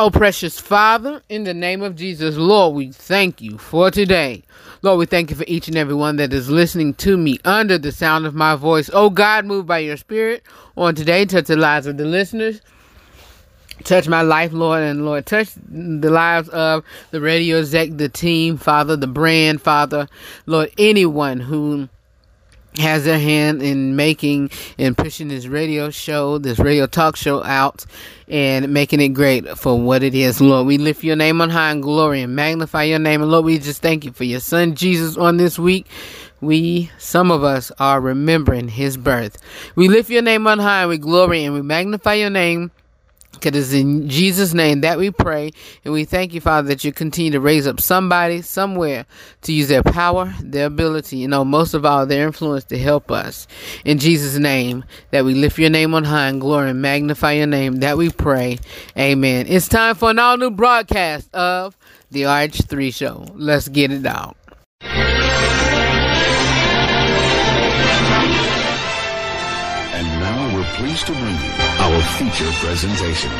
Oh, precious Father, in the name of Jesus, Lord, we thank you for today. Lord, we thank you for each and every one that is listening to me under the sound of my voice. Oh, God, move by your spirit on today. Touch the lives of the listeners. Touch my life, Lord, and Lord, touch the lives of the radio exec, the team, Father, the brand, Father, Lord, anyone who has their hand in making and pushing this radio show, this radio talk show out and making it great for what it is. Lord, we lift your name on high and glory and magnify your name. And Lord, we just thank you for your son Jesus on this week. We, some of us, are remembering his birth. We lift your name on high and we glory and we magnify your name because it's in Jesus' name that we pray. And we thank you, Father, that you continue to raise up somebody somewhere to use their power, their ability, you oh, know, most of all, their influence to help us. In Jesus' name, that we lift your name on high and glory and magnify your name that we pray. Amen. It's time for an all new broadcast of the RH3 show. Let's get it out. And now we're pleased to bring you our feature presentation.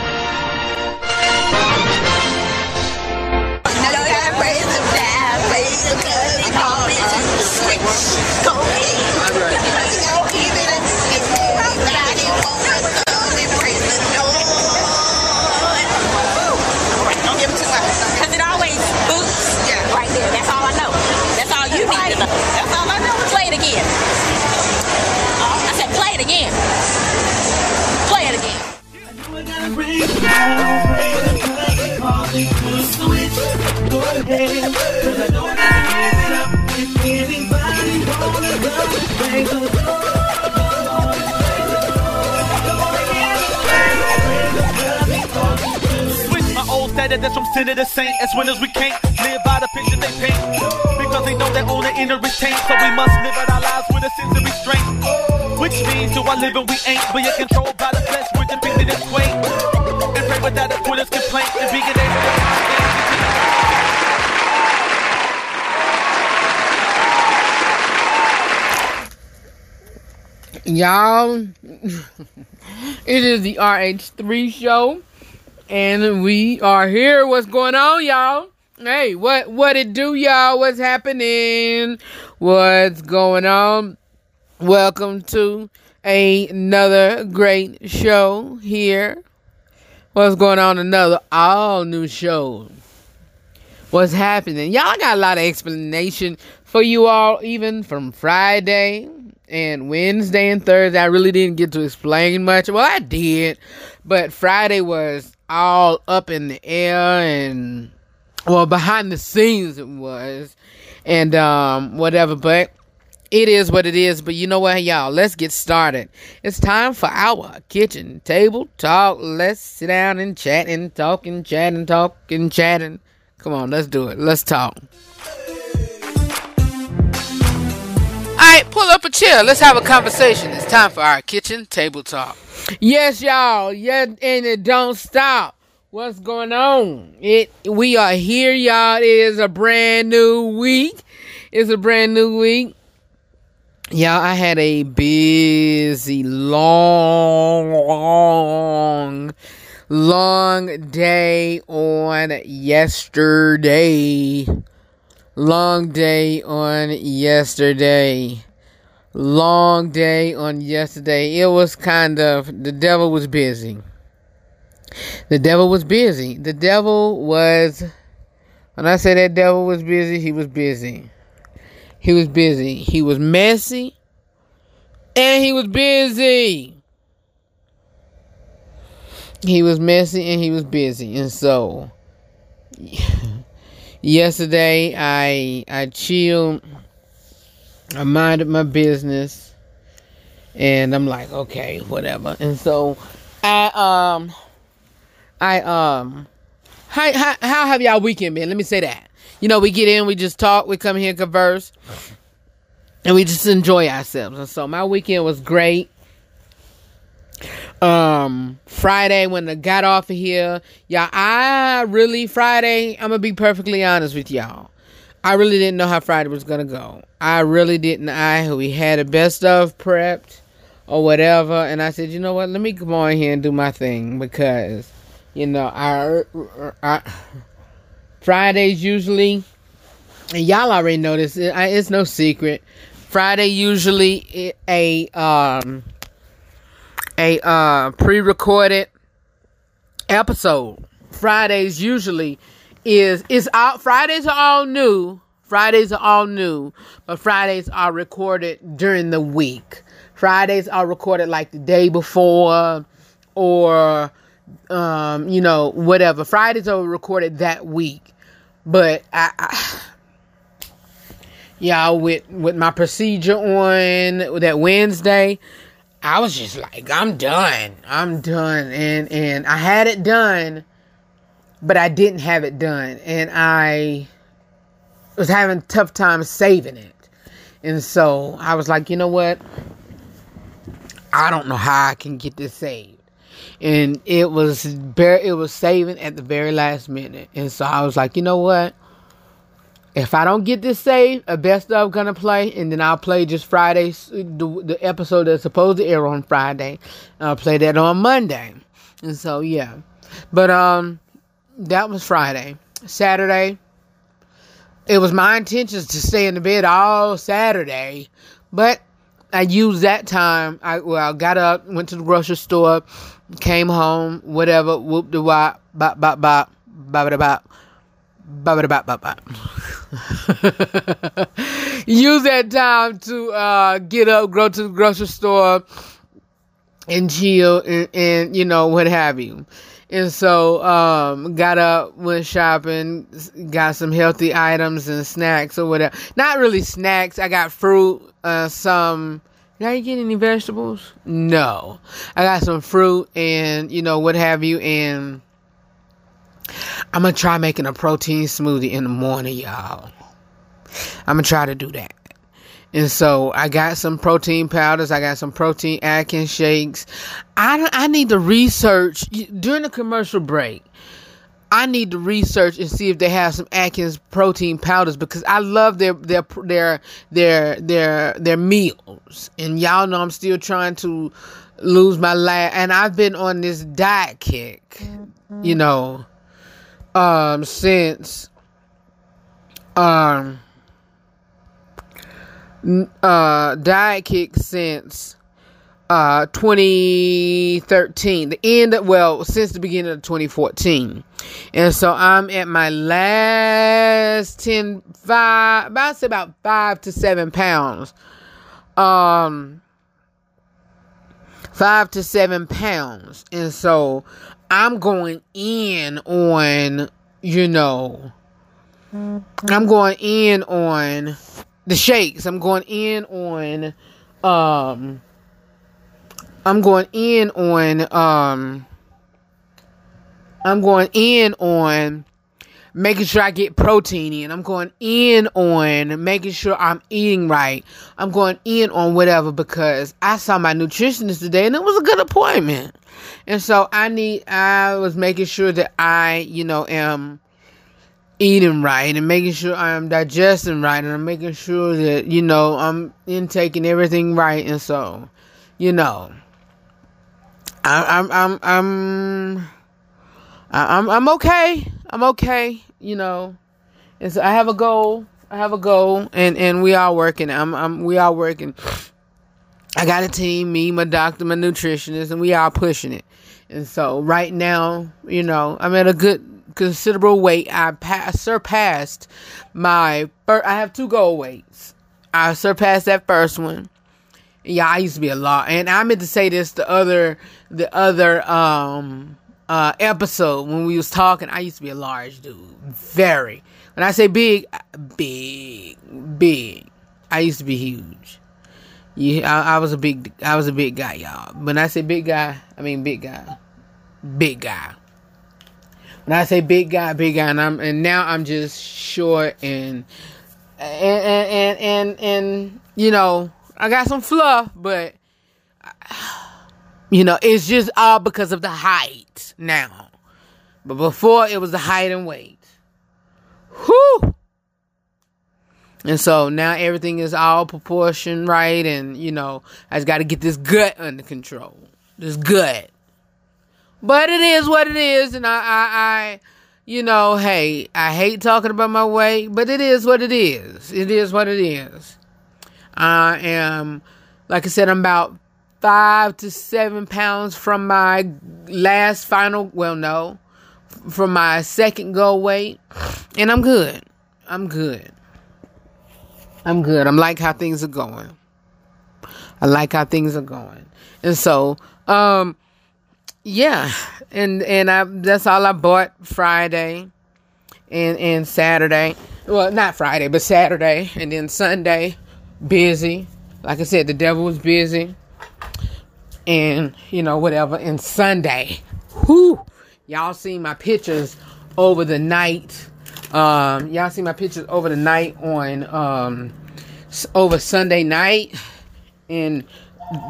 That's all I know. Play it again. I said play it again. It again. Switch my old status that's from sinner to saint. As winners we can't live by the picture they paint. Because they know their own inner is taint. So we must live out our lives with a sense of restraint. Which means do I live and we ain't. You're controlled by the flesh with depicted as quaint. And pray without a quitter's complaint. And being able to Y'all, it is the RH3 show, and we are here. What's going on, y'all? Hey, what what it do, y'all? What's happening? What's going on? Welcome to another great show here. What's going on? Another all new show. What's happening? Y'all got a lot of explanation for you all, even from Friday and Wednesday and Thursday. I really didn't get to explain much. Well, I did, but Friday was all up in the air and well behind the scenes it was and um whatever but it is what it is but you know what y'all? Let's get started. It's time for our kitchen table talk. Let's sit down and chat and talk and chat and talk and chat and come on let's do it. Let's talk. All right pull up a chair. Let's have a conversation. It's time for our kitchen table talk. Yes y'all. Yeah and it don't stop. What's going on? It we are here, y'all. It is a brand new week. It's a brand new week. Y'all, I had a busy, long, long, long day on yesterday. Long day on yesterday. Long day on yesterday. It was kind of, the devil was busy. The devil was busy. The devil was, when I say that devil was busy, he was busy. He was busy. He was messy. And he was busy. He was messy and he was busy. And so, yesterday I I chilled. I minded my business. And I'm like, okay, whatever. And so, I, um, I um how, how how have y'all weekend been? Let me say that. You know, we get in, we just talk, we come here converse, and we just enjoy ourselves. And so my weekend was great. Um Friday when I got off of here, y'all, I really Friday, I'm gonna be perfectly honest with y'all. I really didn't know how Friday was gonna go. I really didn't. I we had a best of prepped or whatever, and I said, you know what? Let me come on here and do my thing because You know, I our Fridays usually, and y'all already know this. It, it's no secret. Friday usually a um a uh pre-recorded episode. Fridays usually is is all Fridays are all new. Fridays are all new, but Fridays are recorded during the week. Fridays are recorded like the day before or um, you know, whatever. Fridays are recorded that week. But I, I y'all with with my procedure on that Wednesday, I was just like, I'm done. I'm done. And and I had it done, but I didn't have it done. And I was having tough time saving it. And so I was like, you know what? I don't know how I can get this saved. And it was bare it was saving at the very last minute. And so I was like, you know what? If I don't get this saved, a best of gonna play, and then I'll play just Friday's the, the episode that's supposed to air on Friday. I'll play that on Monday, and so yeah. But um, that was Friday. Saturday, it was my intentions to stay in the bed all Saturday, but I used that time. I well, I got up, went to the grocery store, came home, whatever. Whoop the wop, bop bop bop, bop bop bop. Bop, bop, bop, bop. Use that time to uh, get up, go to the grocery store, and chill, and, and you know what have you. And so, um, got up, went shopping, got some healthy items and snacks or whatever. Not really snacks. I got fruit, uh, some. Did I get any vegetables? No. I got some fruit and, you know, what have you. And I'm going to try making a protein smoothie in the morning, y'all. I'm going to try to do that. And so I got some protein powders. I got some protein Atkins shakes. I, I need to research during the commercial break. I need to research and see if they have some Atkins protein powders because I love their their their their their their meals. And y'all know I'm still trying to lose my last and I've been on this diet kick. You know, um since um uh diet kick since uh 2013 the end of, well since the beginning of 2014 and so i'm at my last 10 5 about say about 5 to 7 pounds. Um 5 to 7 pounds. And so i'm going in on you know i'm going in on the shakes. I'm going in on um I'm going in on um I'm going in on making sure I get protein in. I'm going in on making sure I'm eating right. I'm going in on whatever because I saw my nutritionist today and it was a good appointment. And so I need I was making sure that I, you know, am eating right and making sure I'm digesting right and I'm making sure that you know I'm intaking everything right and so you know I'm I'm I'm I'm I'm okay I'm okay you know and so I have a goal I have a goal and and we are working I'm I'm we are working I got a team me my doctor my nutritionist and we are pushing it and so right now you know I'm at a good considerable weight. I passed, surpassed my. first, I have two goal weights. I surpassed that first one. Yeah, I used to be a lot, and I meant to say this the other the other um uh episode when we was talking. I used to be a large dude, very. When I say big, big, big. I used to be huge. Yeah, I, I was a big, I was a big guy, y'all. When I say big guy, I mean big guy, big guy. When I say big guy, big guy, and I'm and now I'm just short and and and and and, and you know I got some fluff, but you know it's just all because of the height now. But before it was the height and weight. Whew. And so now everything is all proportion right, and you know I just got to get this gut under control. This gut. but it is what it is, and I, I, I, you know, hey, I hate talking about my weight, but it is what it is. It is what it is. I am, like I said, I'm about five to seven pounds from my last final. Well, no, from my second goal weight, and I'm good. I'm good. I'm good. I'm like how things are going. I like how things are going. And so, um, yeah, and and I that's all I bought Friday and and Saturday. Well, not Friday, but Saturday, and then Sunday, busy. Like I said, the devil was busy, and you know whatever. And Sunday, whoo, y'all seen my pictures over the night. Um, y'all see my pictures over the night on um over Sunday night and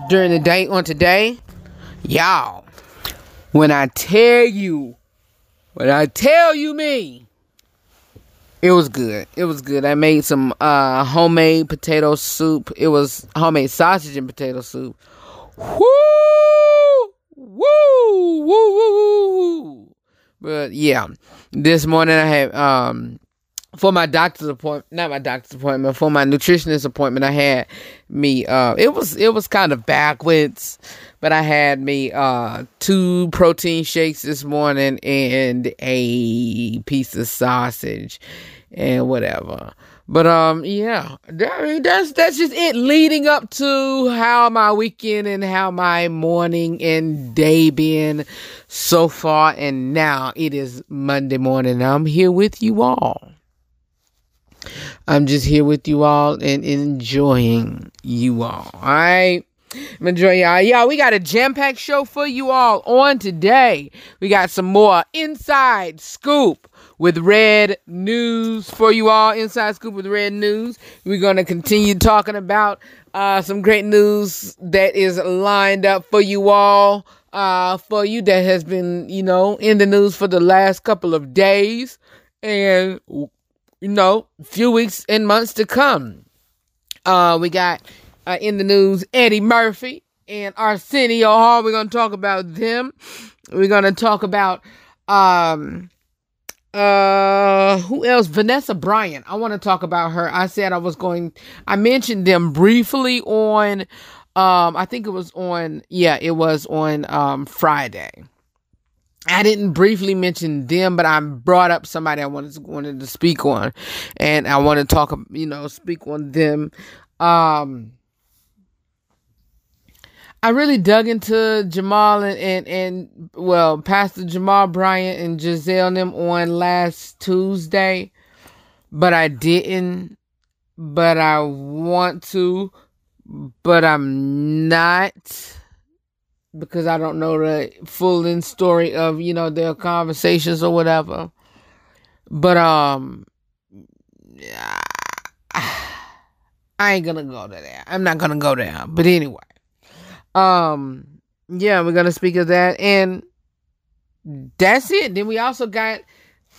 during the day on today, y'all, when I tell you, when I tell you me, it was good. It was good. I made some uh, homemade potato soup. It was homemade sausage and potato soup. Woo! Woo! Woo! Woo! Woo! But yeah, this morning I had um for my doctor's appointment, not my doctor's appointment, for my nutritionist appointment, I had me. Uh, it was it was kind of backwards, but I had me uh two protein shakes this morning and a piece of sausage and whatever. But um, yeah, I mean that's that's just it. Leading up to how my weekend and how my morning and day been so far, and now it is Monday morning. I'm here with you all. I'm just here with you all and enjoying you all. All right. I'm enjoying y'all. Yeah, we got a jam packed show for you all on today. We got some more inside scoop with red news for you all. Inside scoop with red news. We're going to continue talking about uh, some great news that is lined up for you all. Uh, for you that has been, you know, in the news for the last couple of days. And you know, few weeks and months to come. Uh, we got uh, in the news Eddie Murphy and Arsenio Hall. We're gonna talk about them. We're gonna talk about um uh who else vanessa bryant i want to talk about her i said i was going i mentioned them briefly on um i think it was on yeah it was on um friday I didn't briefly mention them, but I brought up somebody I wanted to, wanted to speak on, and I want to talk, you know, speak on them. Um, I really dug into Jamal and, and, and well, Pastor Jamal Bryant and Gizelle and them on last Tuesday, but I didn't. But I want to, but I'm not because I don't know the full in story of you know their conversations or whatever. But um, I ain't gonna go to there. I'm not gonna go there. But anyway, um, yeah, we're gonna speak of that, and that's it. Then we also got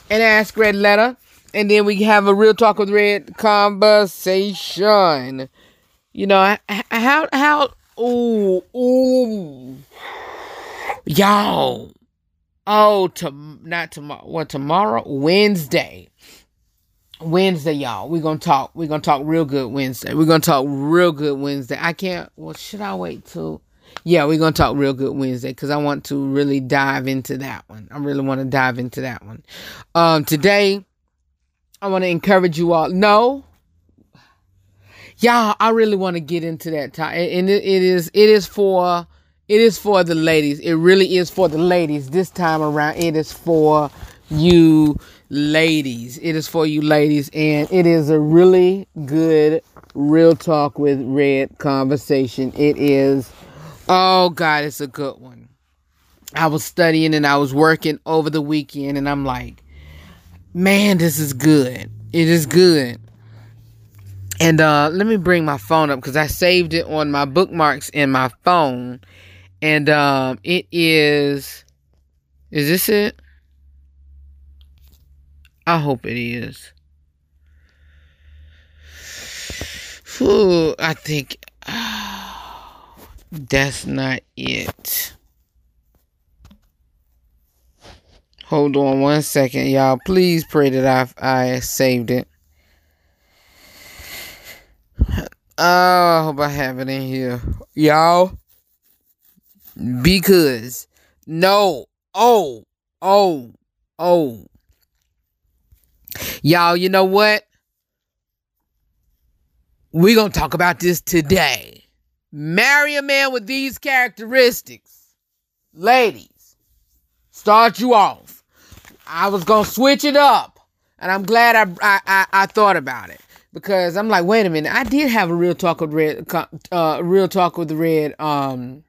an Ask Red letter, and then we have a real talk with Red conversation. You know how how Ooh, ooh. Y'all. Oh, to not tomorrow. What tomorrow? Wednesday. Wednesday, y'all. We're gonna talk. We're gonna talk real good Wednesday. We're gonna talk real good Wednesday. I can't well should I wait till yeah, we're gonna talk real good Wednesday because I want to really dive into that one. I really want to dive into that one. Um today I want to encourage you all. No, y'all, I really want to get into that time, and it, it is it is for it is for the ladies. It really is for the ladies this time around. It is for you ladies. It is for you ladies, and it is a really good real talk with Red conversation. It is, oh God, it's a good one. I was studying and I was working over the weekend, and I'm like, man, this is good. It is good. And uh, let me bring my phone up because I saved it on my bookmarks in my phone. And um, it is. Is this it? I hope it is. Ooh, I think. Oh, that's not it. Hold on one second, y'all. Please pray that I I saved it. Oh, I hope I have it in here, y'all. Because no, oh, oh, oh, y'all. You know what? We're gonna talk about this today. Marry a man with these characteristics, ladies. Start you off. I was gonna switch it up, and I'm glad I I I, I thought about it because I'm like, wait a minute, I did have a real talk with red, uh, real talk with red, um,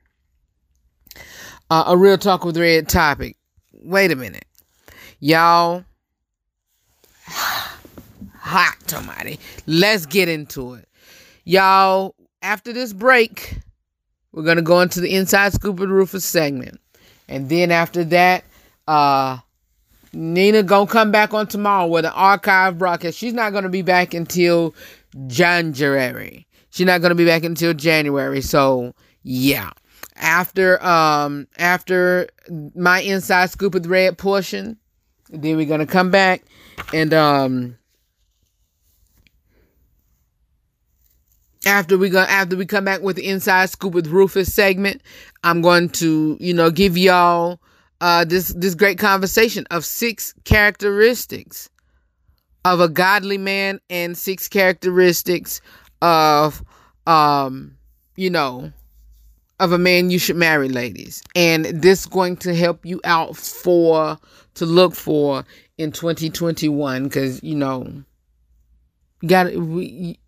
uh, a real talk with red topic. Wait a minute, y'all. Hot tomati. Let's get into it, y'all. After this break, we're gonna go into the inside scoop of the Rufus segment, and then after that, uh Nina gonna come back on tomorrow with an archive broadcast. She's not gonna be back until January. She's not gonna be back until January. So yeah. After um after my inside scoop of the red portion, then we're gonna come back and um after we go after we come back with the inside scoop with Rufus segment, I'm going to, you know, give y'all uh, this this great conversation of six characteristics of a godly man and six characteristics of um you know of a man you should marry ladies. And this going to help you out for to look for in 2021 because you know got we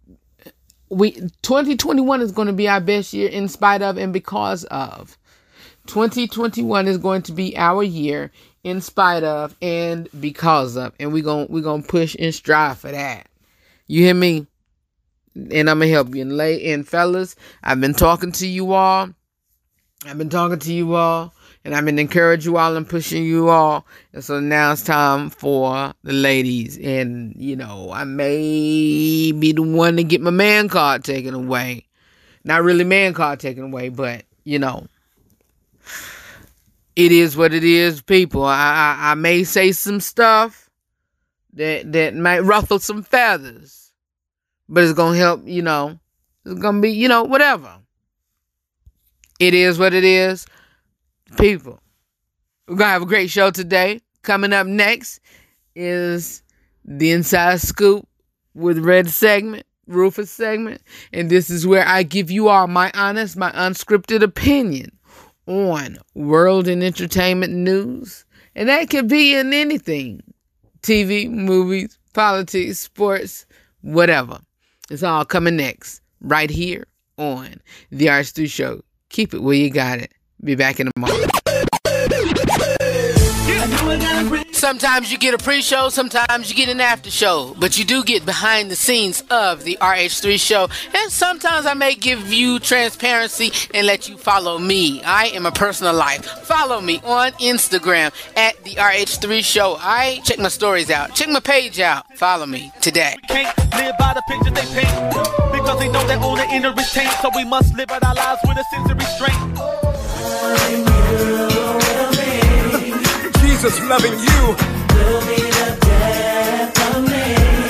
we 2021 is going to be our best year in spite of and because of. 2021 is going to be our year in spite of and because of and we're going we're going to push and strive for that. You hear me? And i'm gonna help you. And lay and fellas i've been talking to you all. I've been talking to you all and i've been encouraging you all and pushing you all and so now it's time for the ladies and you know i may be the one to get my man card taken away not really man card taken away but you know it is what it is, people. I, I, I may say some stuff that that might ruffle some feathers, but it's gonna help. You know, it's gonna be you know whatever. It is what it is, people. We're gonna have a great show today. Coming up next is the inside scoop with Red segment, Rufus segment, and this is where I give you all my honest, my unscripted opinion on world and entertainment news. And that could be in anything TV, movies, politics, sports, whatever. It's all coming next, right here on The RH3 Show. Keep it where you got it. Be back in a moment. Sometimes you get a pre show, sometimes you get an after show, but you do get behind the scenes of the RH3 show. And sometimes I may give you transparency and let you follow me. I am a personal life. Follow me on Instagram at the RH3 show. I check my stories out, check my page out. Follow me today. Can't live by the pictures they paint because they know that all the inner is taint. So we must live out our lives with a sense of restraint. Jesus loving you.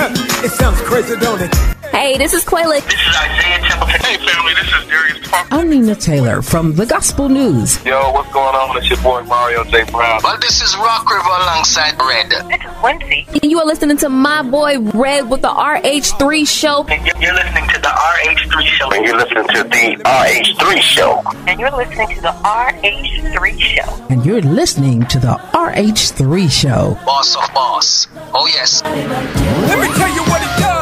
it sounds crazy, don't it? Hey, this is Quayla. This is Isaiah Templeton. Hey, family, this is Darius Parker. I'm Nina Taylor from The Gospel News. Yo, what's going on? It's your boy Mario J. Brown. Well, this is Rock River alongside Red. This is Lindsay. And you are listening to my boy Red with the RH3 show. And you're- you're listening to the RH3 show. And you're listening to the RH3 show. and you're listening to the RH3 show. And you're listening to the RH3 show. Boss of Boss. Oh, yes. Let me tell you what it does.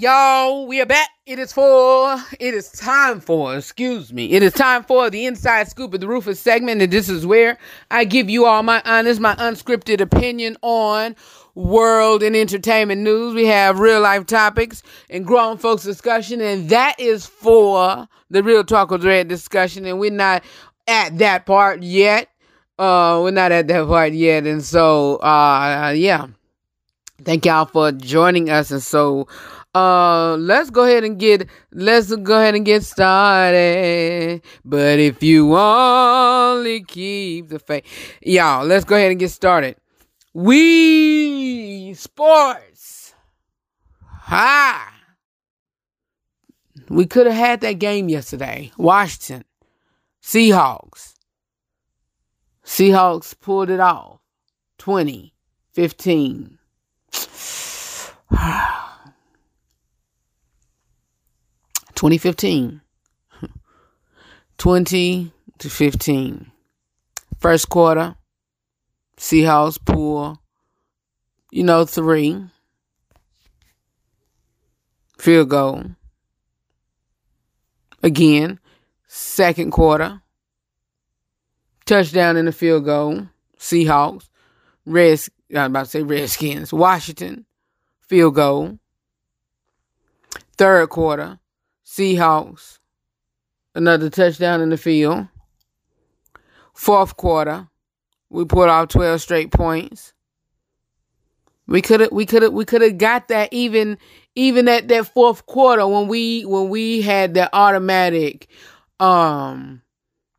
y'all? We are back. It is for, it is time for, excuse me, it is time for the Inside Scoop of the Rufus segment, and this is where I give you all my honest, my unscripted opinion on world and entertainment news. We have real life topics and grown folks discussion, and that is for the Real Talk with Red discussion. And we're not at that part yet. Uh, we're not at that part yet, and so uh, yeah. Thank y'all for joining us, and so uh let's go ahead and get let's go ahead and get started. But if you only keep the faith y'all let's go ahead and get started. We sports. Ha we could have had that game yesterday. Washington seahawks. Seahawks pulled it off 20 15 2015. 20 to 15. First quarter, Seahawks pull, you know, three. Field goal. Again, second quarter, touchdown in the field goal. Seahawks, Reds, I'm about to say Redskins. Washington, field goal. Third quarter, Seahawks, another touchdown in the field. Fourth quarter, we put off 12 straight points. We could have we could have we could have got that even even at that fourth quarter when we when we had the automatic um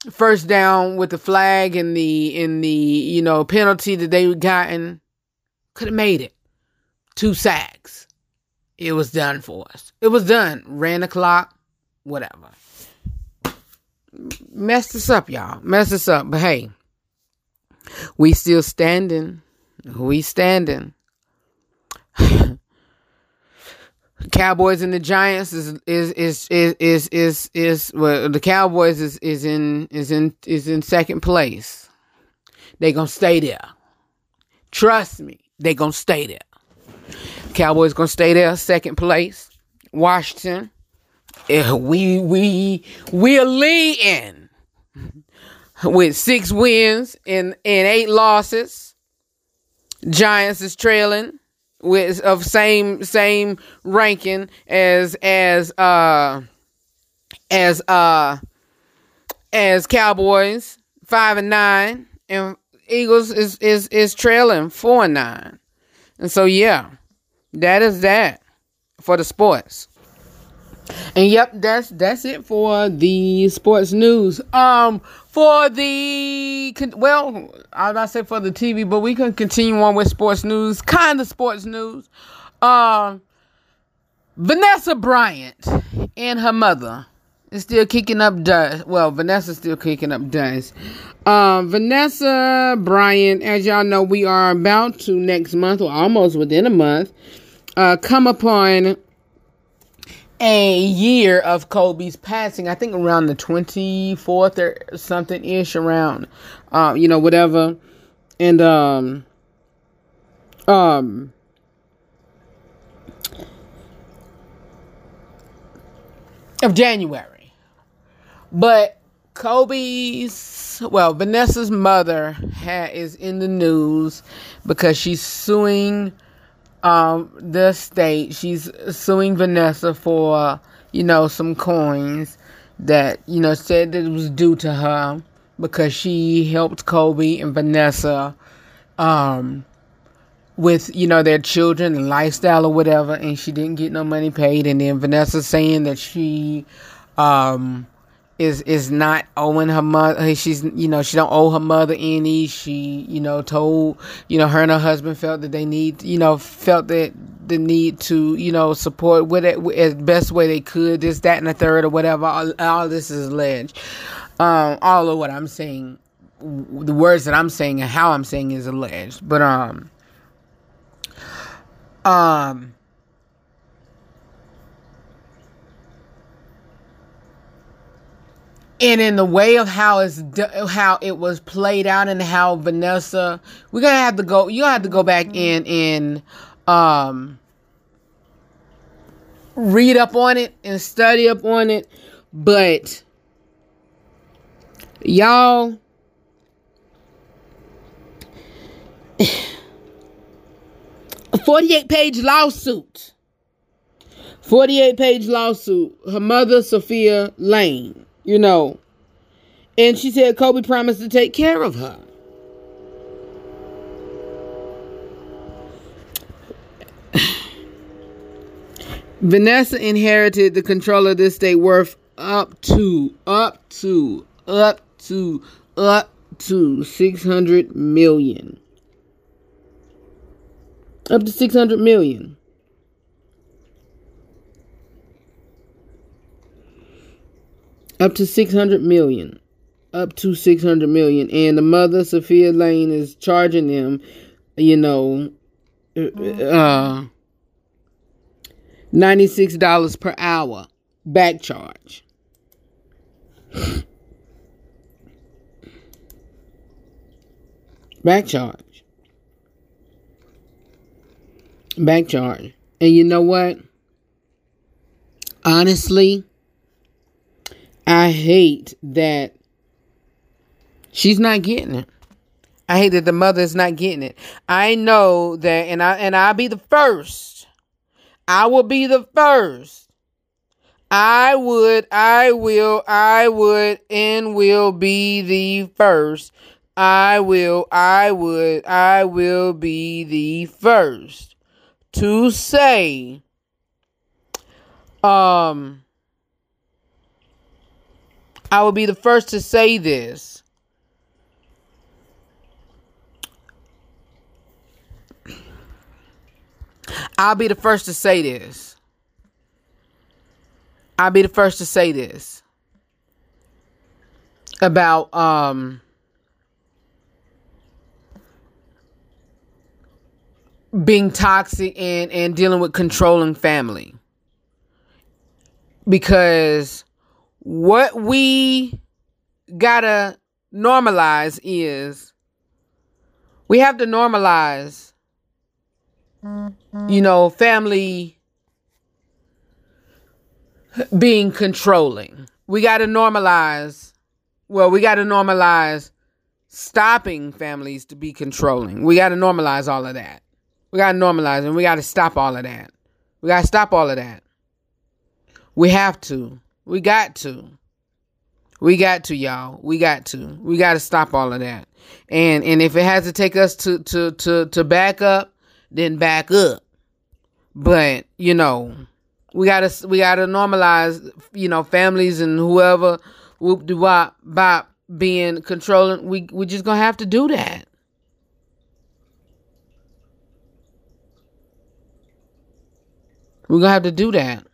first down with the flag and the in the you know penalty that they gotten could have made it two sacks it was done for us. It was done. Ran the clock, whatever. Messed us up, y'all. Messed us up. But hey, we still standing. We standing. Cowboys and the Giants is is is is is is, is well the Cowboys is is in is in is in second place. They gonna stay there. Trust me, they gonna stay there. Cowboys gonna stay there, second place. Washington, yeah, we we we're leading with six wins and and eight losses. Giants is trailing with of same same ranking as as uh as uh as Cowboys five and nine and Eagles is is is trailing four and nine. And so yeah that is that for the sports. And yep, that's that's it for the sports news. Um, for the well, I to say for the TV, but we can continue on with sports news, kind of sports news. Um, Vanessa Bryant and her mother is still kicking up dust. Well, Vanessa's still kicking up dust. Um, Vanessa Bryant, as y'all know, we are about to next month, or almost within a month, uh, come upon a year of Kobe's passing. I think around the 24th or something ish around, um, you know, whatever. And, um, um, of January. But Kobe's, well, Vanessa's mother ha- is in the news because she's suing um, the state. She's suing Vanessa for, you know, some coins that, you know, said that it was due to her because she helped Kobe and Vanessa um, with, you know, their children and lifestyle or whatever, and she didn't get no money paid. And then Vanessa saying that she um, is is not owing her mother she's you know she don't owe her mother any. She you know told you know her and her husband felt that they need you know felt that the need to you know support with it as best way they could this that and the third or whatever. All, all this is alleged. Um all of what i'm saying the words that i'm saying and how i'm saying is alleged. But um um and in the way of how it's how it was played out and how Vanessa we're gonna have to go you have to go back in and um read up on it and study up on it but y'all 48 page lawsuit. 48 page lawsuit. Her mother, Sofia Laine, you know. And she said Kobe promised to take care of her. Vanessa inherited the control of this state worth up to, up to, up to, up to 600 million. Up to 600 million. Up to 600 million. Up to 600 million. And the mother, Sofia Laine, is charging them, you know, uh, $96 per hour back charge. Back charge. Back charge. And you know what? Honestly, I hate that she's not getting it. I hate that the mother is not getting it. I know that and I and I'll be the first. I will be the first. I would, I will, I would, and will be the first I will, I would, I will be the first to say, um, I will be the first to say this. I'll be the first to say this. I'll be the first to say this about um being toxic and and dealing with controlling family because what we gotta normalize is we have to normalize you know family being controlling we gotta normalize well we gotta normalize stopping families to be controlling we gotta normalize all of that we got to normalize and we got to stop all of that. We got to stop all of that. We have to. We got to. We got to, y'all. We got to. We got to stop all of that. And and if it has to take us to to to to back up, then back up. But, you know, we got to we got to normalize, you know, families and whoever whoop de wop bop being controlling. We we just to have to do that. We're gonna have to do that.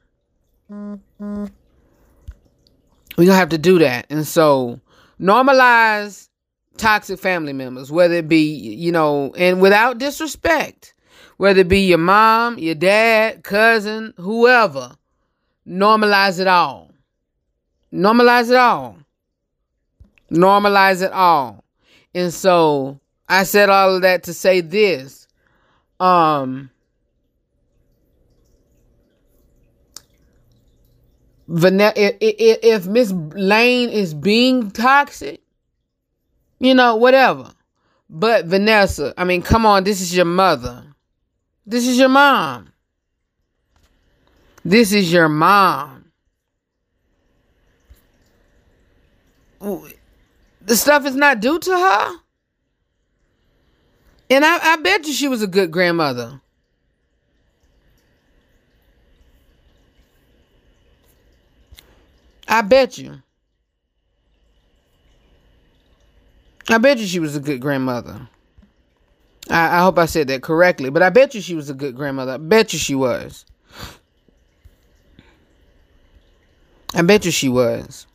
We're gonna have to do that. And so normalize toxic family members, whether it be, you know, and without disrespect, whether it be your mom, your dad, cousin, whoever, normalize it all. Normalize it all. Normalize it all. And so I said all of that to say this. Um, Vanessa, if, if Miss Laine is being toxic, you know, whatever. But Vanessa, I mean, come on, this is your mother. This is your mom. This is your mom. The stuff is not due to her. And I, I bet you she was a good grandmother. I bet you. I bet you she was a good grandmother. I, I, hope I said that correctly, but I bet you she was a good grandmother. I bet you she was. I bet you she was.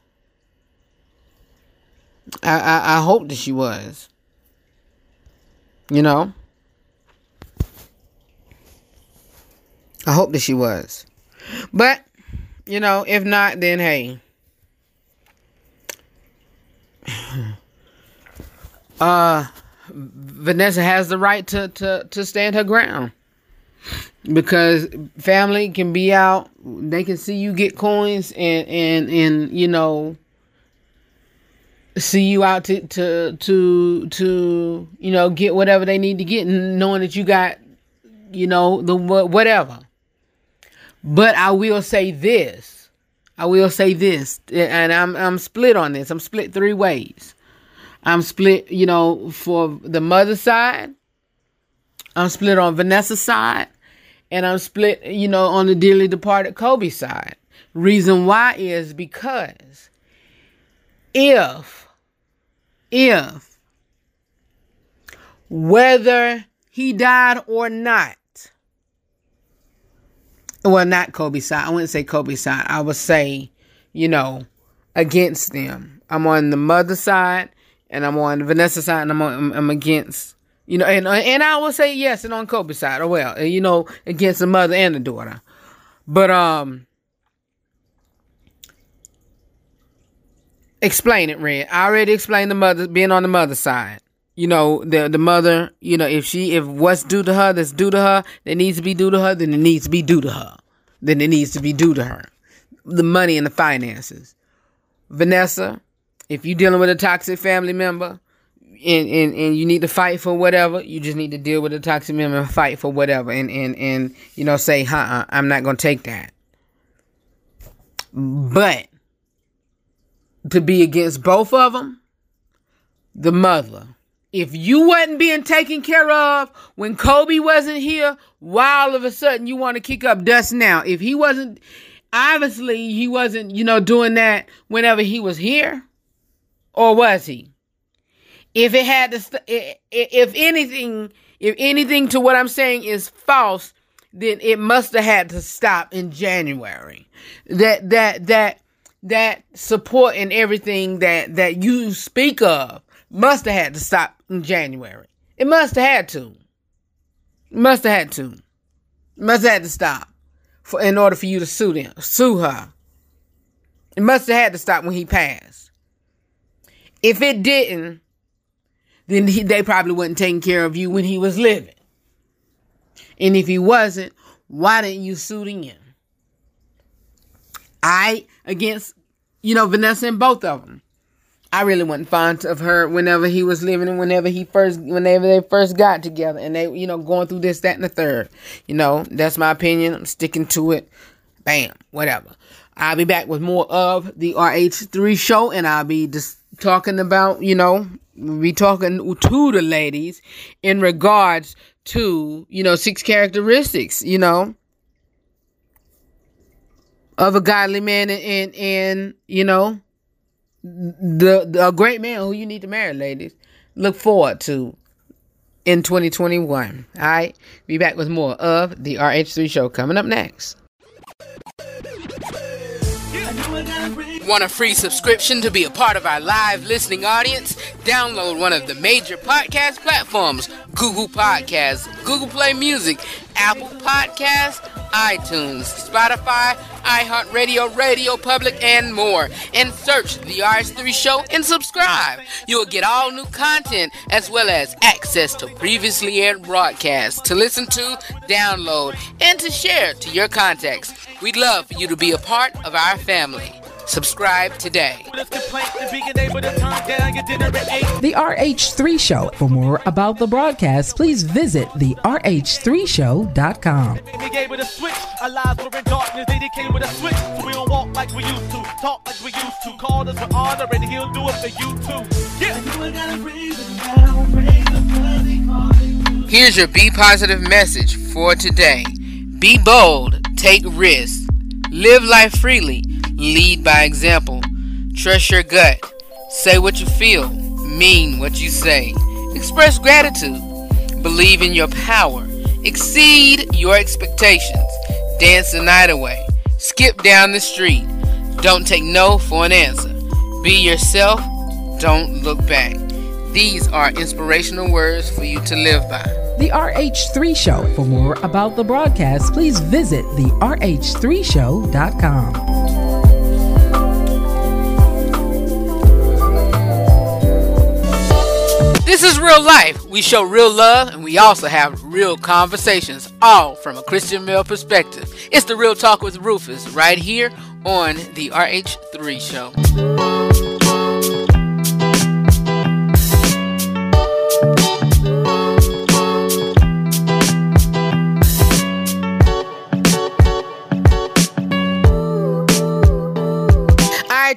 I, I, I hope that she was. You know? I hope that she was. But you know, if not, then hey. Uh Vanessa has the right to, to, to stand her ground. Because family can be out, they can see you get coins and and and you know see you out to to to to you know get whatever they need to get knowing that you got you know, the whatever. But I will say this. I will say this, and I'm I'm split on this. I'm split three ways. I'm split, you know, for the mother side. I'm split on Vanessa's side, and I'm split, you know, on the dearly departed Kobe side. Reason why is because if, if, whether he died or not, well, not Kobe side. I wouldn't say Kobe side. I would say, you know, against them. I'm on the mother side, and I'm on Vanessa side, and I'm on, I'm against, you know, and and I will say yes, and on Kobe side, or well, you know, against the mother and the daughter. But um, explain it, Red. I already explained the mother being on the mother side. You know, the the mother, you know, if she if what's due to her that's due to her, that needs to be due to her, then it needs to be due to her. Then it needs to be due to her. The money and the finances. Vanessa, if you're dealing with a toxic family member and, and, and you need to fight for whatever, you just need to deal with a toxic member and fight for whatever and, and, and you know, say, huh, I'm not gonna take that. But to be against both of them, the mother. If you wasn't being taken care of when Kobe wasn't here, why all of a sudden you want to kick up dust now? If he wasn't, obviously he wasn't, you know, doing that whenever he was here, or was he? If it had to, st- if anything, if anything to what I'm saying is false, then it must have had to stop in January. That that that that support and everything that that you speak of must have had to stop in January. It must have had to. Must have had to. Must have had to stop for in order for you to sue them, sue her. It must have had to stop when he passed. If it didn't, then he, they probably wasn't taking care of you when he was living. And if he wasn't, why didn't you sue them? I against you know Vanessa and both of them. I really wasn't fond of her whenever he was living and whenever he first whenever they first got together and they you know going through this that and the third. You know that's my opinion. I'm sticking to it. Bam, whatever. I'll be back with more of the RH3 show and I'll be just talking about you know be talking to the ladies in regards to you know six characteristics. You know of a godly man and, and, and you know the, a great man who you need to marry, ladies. Look forward to in 2021. All right, be back with more of the RH3 show coming up next. Want a free subscription to be a part of our live listening audience? Download one of the major podcast platforms Google Podcasts, Google Play Music, Apple Podcasts, iTunes, Spotify, iHeartRadio, Radio Public, and more. And search The RH3 Show and subscribe. You'll get all new content as well as access to previously aired broadcasts to listen to, download, and to share to your contacts. We'd love for you to be a part of our family. Subscribe today. The RH3 Show. For more about the broadcast, please visit the RH3Show.com. We gave it a switch. Our lives were in darkness. They came with a switch. So we don't walk like we used to. Talk like we used to. Call us with honor and he'll do it for you too. Yeah. Here's your Be Positive message for today. Be bold. Take risks. Live life freely. Lead by example. Trust your gut. Say what you feel. Mean what you say. Express gratitude. Believe in your power. Exceed your expectations. Dance the night away. Skip down the street. Don't take no for an answer. Be yourself. Don't look back. These are inspirational words for you to live by. The RH3 Show. For more about the broadcast, please visit the RH3Show.com. This is real life. We show real love and we also have real conversations, all from a Christian male perspective. It's the Real Talk with Rufus right here on the RH3 Show.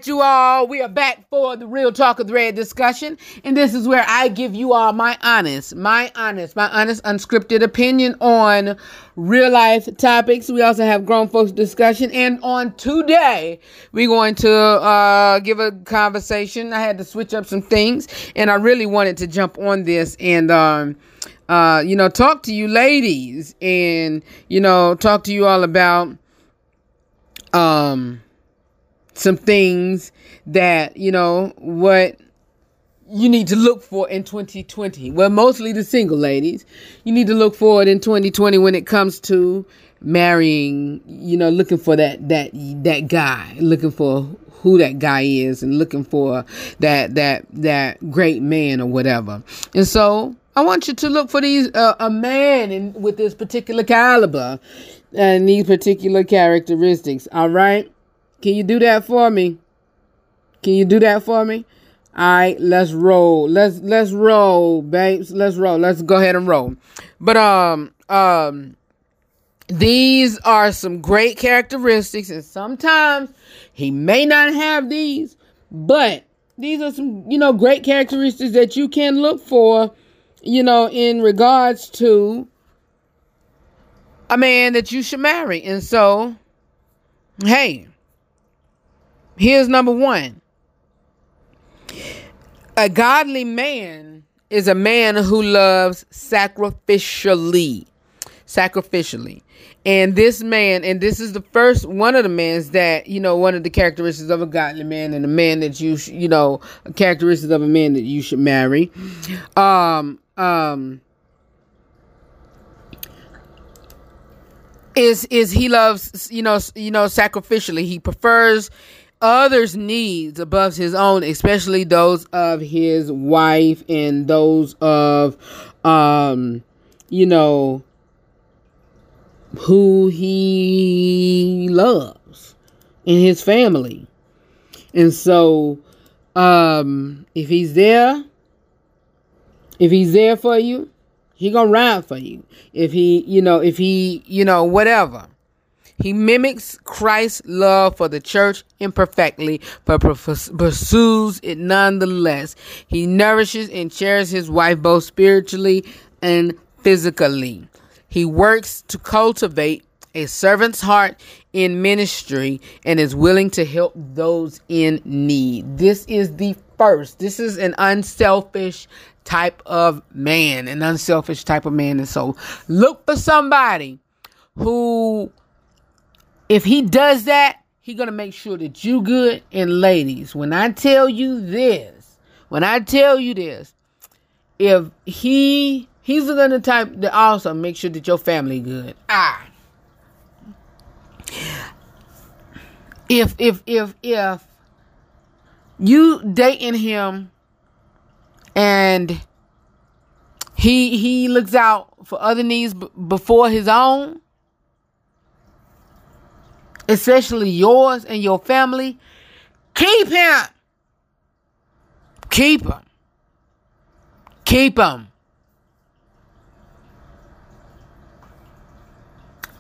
You all, we are back for the Real Talk of the Red discussion. And this is where I give you all my honest, my honest, my honest, unscripted opinion on real life topics. We also have grown folks discussion. And on today, we're going to uh, give a conversation. I had to switch up some things, and I really wanted to jump on this and, um, uh, you know, talk to you ladies and, you know, talk to you all about um some things that you know what you need to look for in 2020 well mostly the single ladies. You need to look forward in 2020 when it comes to marrying you know looking for that that that guy looking for who that guy is and looking for that that that great man or whatever. And so i want you to look for these uh, a man in with this particular caliber and these particular characteristics all right can you do that for me? Can you do that for me? All right, let's roll. Let's let's roll, babes. Let's roll. Let's go ahead and roll. But um um these are some great characteristics and sometimes he may not have these, but these are some, you know, great characteristics that you can look for, you know, in regards to a man that you should marry. And so, hey, Here's number one a godly man is a man who loves sacrificially. Sacrificially. And this man, and this is the first one of the mans that, you know, one of the characteristics of a godly man and a man that you, sh- you know, characteristics of a man that you should marry. Um, um, is is he loves you know you know sacrificially he prefers others' needs above his own, especially those of his wife and those of, um, you know, who he loves in his family. And so, um, if he's there, if he's there for you, he gonna ride for you. If he, you know, if he, you know, whatever. He mimics Christ's love for the church imperfectly, but pursues it nonetheless. He nourishes and cherishes his wife both spiritually and physically. He works to cultivate a servant's heart in ministry and is willing to help those in need. This is the first. This is an unselfish type of man, an unselfish type of man. And so look for somebody who if he does that, he gonna make sure that you good. And ladies, when I tell you this, when I tell you this, if he he's gonna type to also make sure that your family good. Ah. If if if if you dating him and he he looks out for other needs b- before his own especially yours and your family, keep him. Keep him. Keep him.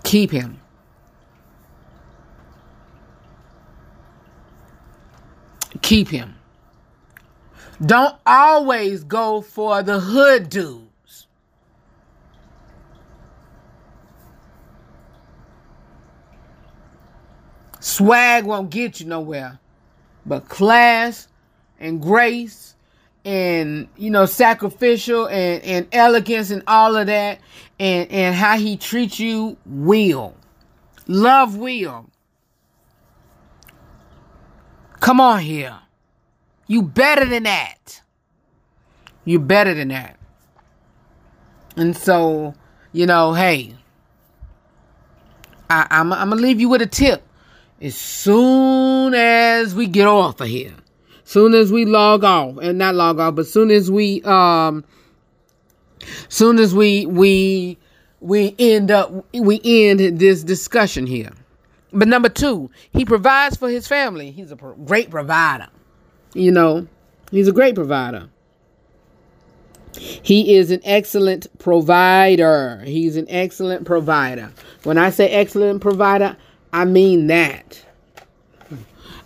Keep him. Keep him. Don't always go for the hood dude. Swag won't get you nowhere. But class and grace and you know sacrificial and, and elegance and all of that and and how he treats you will. Love will. Come on here. You better than that. You better than that. And so you know hey I, I'm, I'm gonna leave you with a tip as soon as we get off of here, soon as we log off, and not log off, but soon as we um, soon as we we we end up we end this discussion here. But number two, he provides for his family. He's a great provider. You know, he's a great provider. He is an excellent provider. He's an excellent provider. When I say excellent provider, I mean that.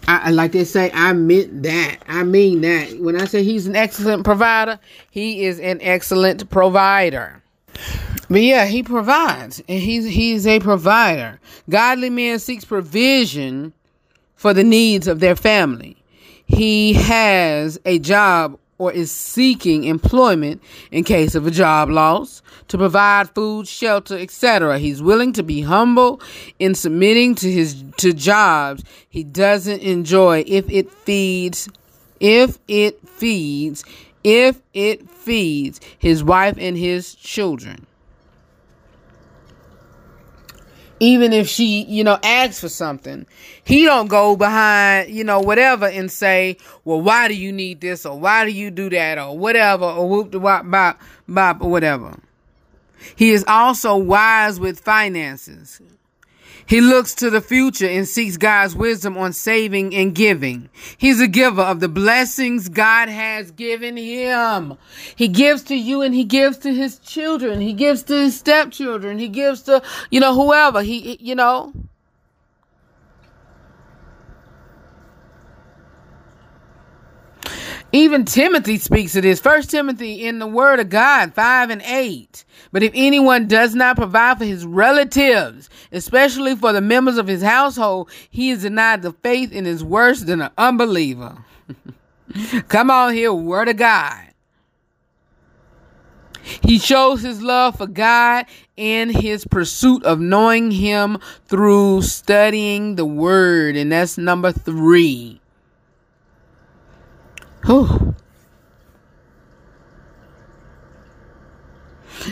I like they say, I meant that. I mean that. When I say he's an excellent provider, he is an excellent provider. But yeah, he provides, and he's he's a provider. Godly man seeks provision for the needs of their family. He has a job or is seeking employment in case of a job loss to provide food, shelter, etc. He's willing to be humble in submitting to his to jobs he doesn't enjoy if it feeds if it feeds if it feeds his wife and his children. Even if she, you know, asks for something, he don't go behind, you know, whatever and say, well, why do you need this or why do you do that or whatever or whoop the wop bop bop or whatever. He is also wise with finances. He looks to the future and seeks God's wisdom on saving and giving. He's a giver of the blessings God has given him. He gives to you and he gives to his children. He gives to his stepchildren. He gives to, you know, whoever. He, you know. Even Timothy speaks of this. First Timothy in the Word of God, 5 and 8. But if anyone does not provide for his relatives, especially for the members of his household, he is denied the faith and is worse than an unbeliever. Come on here, Word of God. He shows his love for God in his pursuit of knowing Him through studying the Word. And that's number three. Whew.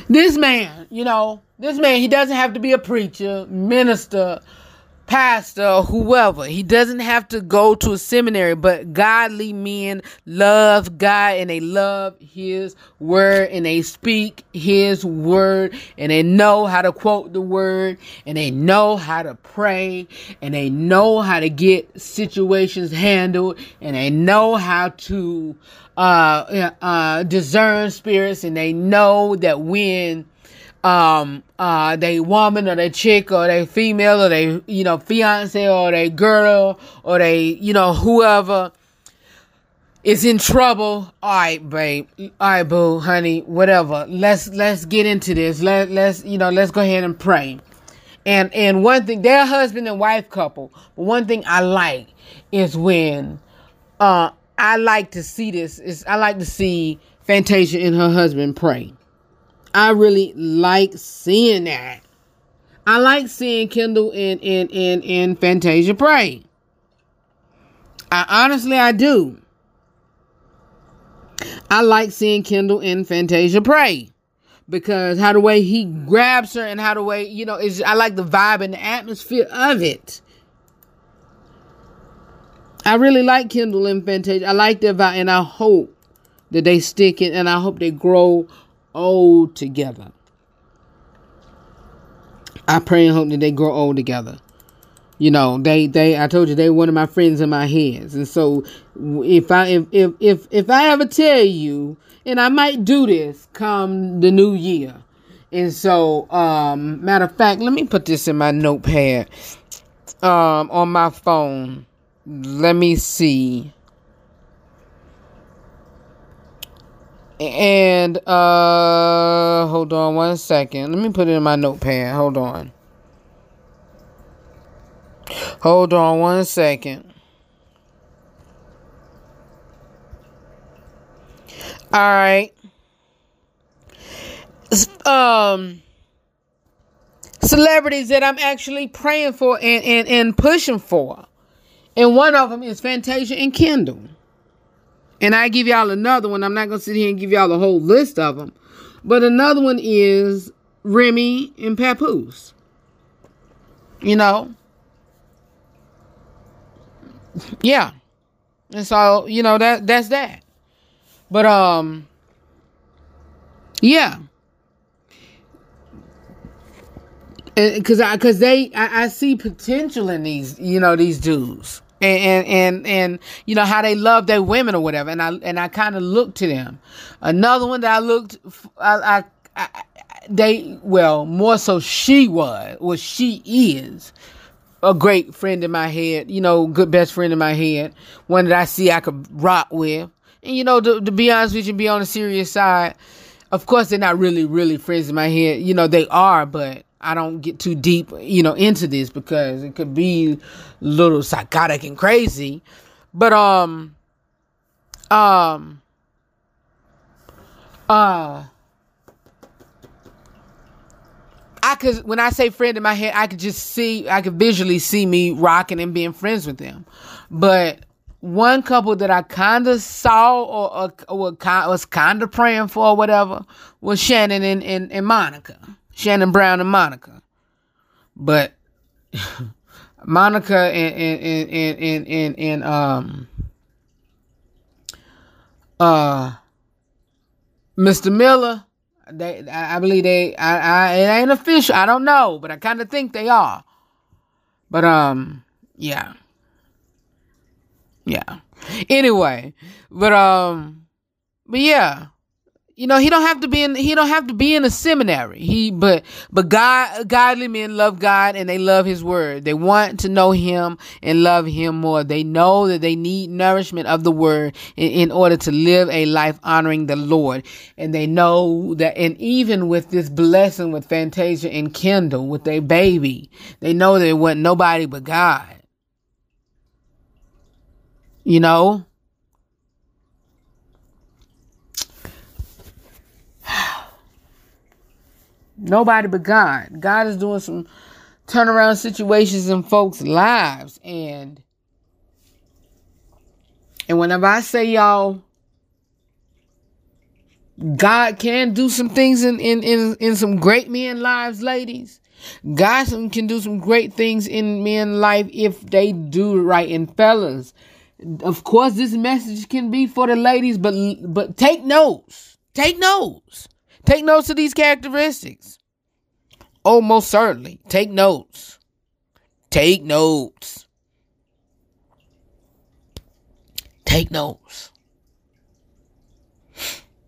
This man, you know, this man, he doesn't have to be a preacher, minister, pastor, whoever. He doesn't have to go to a seminary, but godly men love God and they love his word and they speak his word and they know how to quote the word and they know how to pray and they know how to get situations handled and they know how to uh, uh, discern spirits and they know that when um uh they woman or they chick or they female or they you know fiance or they girl or they you know whoever is in trouble. All right babe. All right boo honey whatever. Let's let's get into this. Let let's you know let's go ahead and pray. And and one thing they're husband and wife couple but one thing i like is when uh i like to see this is i like to see fantasia and her husband pray I really like seeing that. I like seeing Kendall in in in in Fantasia pray. I honestly I do. I like seeing Kendall in Fantasia pray because how the way he grabs her and how the way you know is I like the vibe and the atmosphere of it. I really like Kendall and Fantasia. I like their vibe, and I hope that they stick it, and I hope they grow old together. I pray and hope that they grow old together. You know, they they I told you they one of my friends in my heads. And so if I if if if, if I ever tell you, and I might do this come the new year. And so um matter of fact, let me put this in my notepad um on my phone. Let me see. And uh hold on one second. Let me put it in my notepad. Hold on. Hold on one second. All right. Um celebrities that I'm actually praying for and, and, and pushing for. And one of them is Fantasia and Kendall. And I give y'all another one. I'm not going to sit here and give y'all the whole list of them. But another one is Remy and Papoose. You know? Yeah. And so, you know, that that's that. But um yeah. Cause I cause they I, I see potential in these, you know, these dudes and and and you know how they love their women or whatever and i and i kind of looked to them another one that i looked I, I, I they well more so she was what she is a great friend in my head, you know, good best friend in my head, one that I see I could rock with. And you know, to, to be honest with you, be on the serious side, of course they're not really, really friends in my head. You know, they are, but I don't get too deep, you know, into this because it could be a little psychotic and crazy. But um um uh I could when I say friend in my head, I could just see I could visually see me rocking and being friends with them. But one couple that I kind of saw or, or, or was kind of praying for or whatever was Shannon and, and, and Monica. Shannon Brown and Monica. But Monica and and and and and, and um uh Mr. Miller, they I believe they I, I it ain't official. I don't know, but I kind of think they are. But um yeah. Yeah. Anyway, but um but yeah, you know he don't have to be in he don't have to be in a seminary. He but but god godly men love god and they love his word. They want to know him and love him more. They know that they need nourishment of the word in, in order to live a life honoring the lord. And they know that and even with this blessing with fantasia and kendall with their baby they know that it wasn't nobody but god. You know Nobody but God. God is doing some turnaround situations in folks' lives. And and whenever I say y'all, God can do some things in, in, in, in some great men lives, ladies. God can do some great things in men life if they do right. And fellas, of course, this message can be for the ladies, but but take notes. Take notes. Take notes of these characteristics. Oh, most certainly. Take notes. Take notes. Take notes.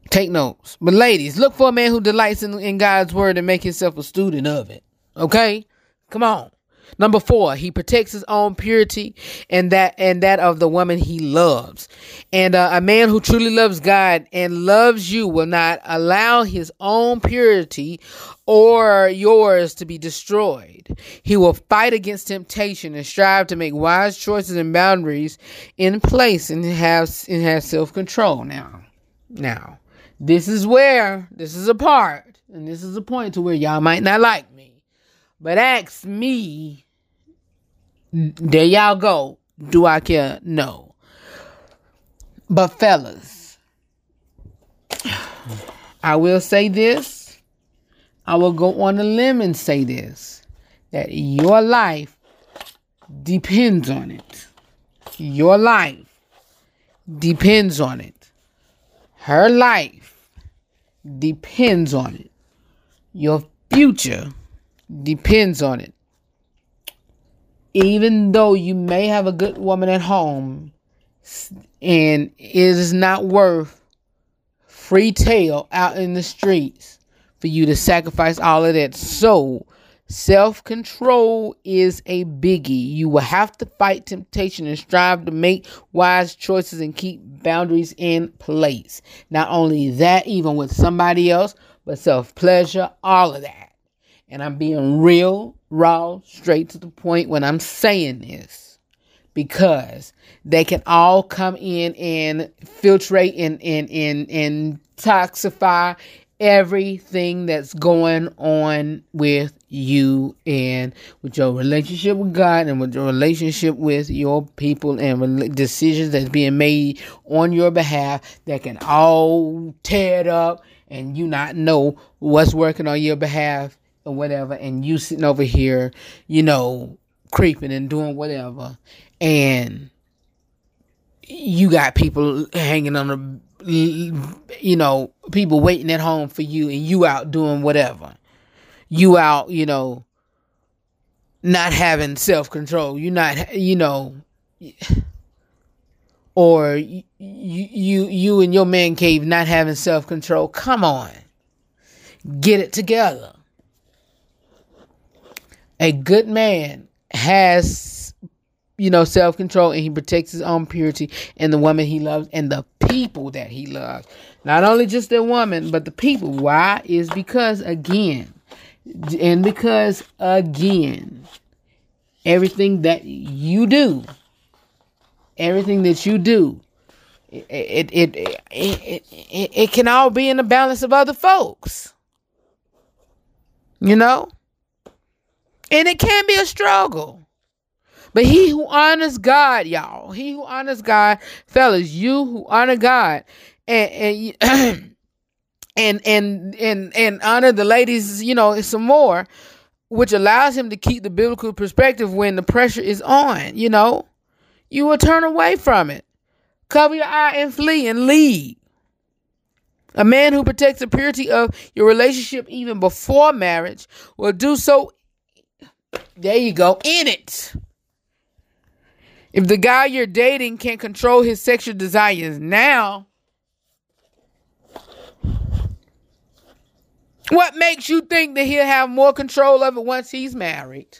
Take notes. But ladies, look for a man who delights in, in God's word and make himself a student of it. Okay? Come on. Number four, he protects his own purity and that and that of the woman he loves. And uh, a man who truly loves God and loves you will not allow his own purity or yours to be destroyed. He will fight against temptation and strive to make wise choices and boundaries in place and have and have self control. Now, now, this is where this is a part, and this is a point to where y'all might not like me. But ask me, there y'all go. Do I care? No. But fellas, I will say this. I will go on a limb and say this that your life depends on it. Your life depends on it. Her life depends on it. Your future depends on it. Even though you may have a good woman at home and it is not worth free tail out in the streets for you to sacrifice all of that. So, self control is a biggie. You will have to fight temptation and strive to make wise choices and keep boundaries in place. Not only that, even with somebody else, but self pleasure, all of that. And I'm being real, raw, straight to the point when I'm saying this because they can all come in and filtrate and, and, and, and toxify everything that's going on with you and with your relationship with God and with your relationship with your people and decisions that's being made on your behalf that can all tear it up and you not know what's working on your behalf or whatever, and you sitting over here, you know, creeping and doing whatever, and you got people hanging on the, you know, people waiting at home for you, and you out doing whatever. You out, you know, not having self control. You're not, you know, or you, you, you and your man cave not having self control. Come on, get it together. A good man has you know self control and he protects his own purity and the woman he loves and the people that he loves. Not only just the woman, but the people. Why? Is because again, and because again, everything that you do, everything that you do, it it it it, it, it, can all be in the balance of other folks. You know? And it can be a struggle. But he who honors God, y'all, he who honors God, fellas, you who honor God and and and and and, and honor the ladies, you know, some more, which allows him to keep the biblical perspective when the pressure is on, you know. You will turn away from it. Cover your eye and flee and leave. A man who protects the purity of your relationship even before marriage will do so. There you go, in it. If the guy you're dating can't control his sexual desires now, what makes you think that he'll have more control of it once he's married?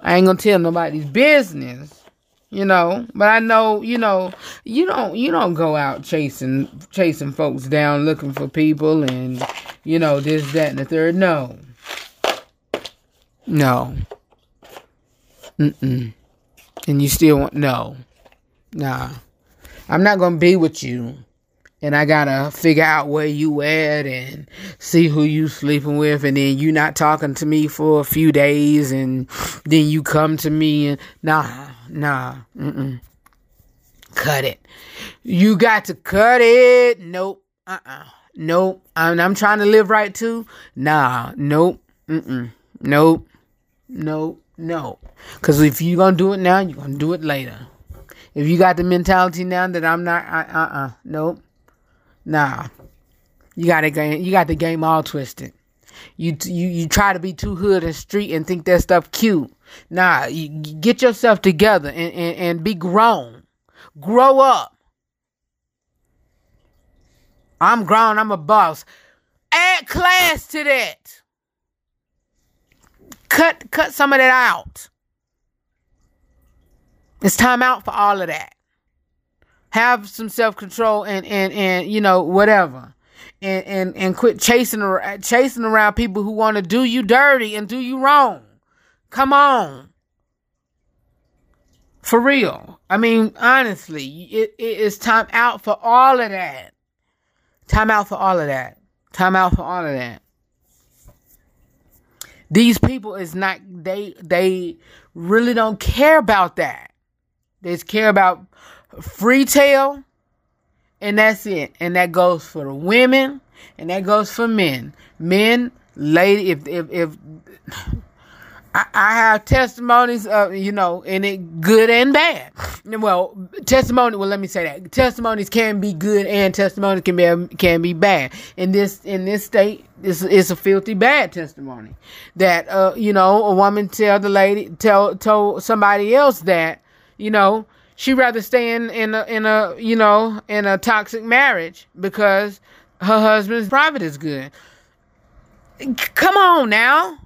I ain't gonna tell nobody's business, you know. But I know, you know, you don't you don't go out chasing chasing folks down looking for people and you know this that and the third. No, no. Mm-mm. And you still want no. Nah. I'm not gonna be with you. And I gotta figure out where you at and see who you sleeping with and then you not talking to me for a few days and then you come to me and nah, nah, mm-mm. Cut it. You got to cut it. Nope. Uh-uh. Nope. I'm, I'm trying to live right too. Nah. Nope. Mm-mm. Nope. Nope. No. Because if you're going to do it now, you're going to do it later. If you got the mentality now that I'm not, uh uh, uh nope. Nah. You got, it, you got the game all twisted. You, you you try to be too hood and street and think that stuff cute. Nah, you, get yourself together and, and, and be grown. Grow up. I'm grown, I'm a boss. Add class to that. Cut cut some of that out. It's time out for all of that. Have some self control and and and you know whatever, and and and quit chasing around, chasing around people who want to do you dirty and do you wrong. Come on. For real. I mean, honestly, it, it is time out for all of that. Time out for all of that. Time out for all of that. These people is not they they really don't care about that. They just care about free tail and that's it. And that goes for the women and that goes for men. Men, lady, if if if I, I have testimonies of you know, and it good and bad. Well, testimony. Well, let me say that testimonies can be good and testimonies can be can be bad. In this in this state, it's, it's a filthy bad testimony that uh you know a woman tell the lady tell told somebody else that you know she rather stay in in a in a you know in a toxic marriage because her husband's private is good. Come on now.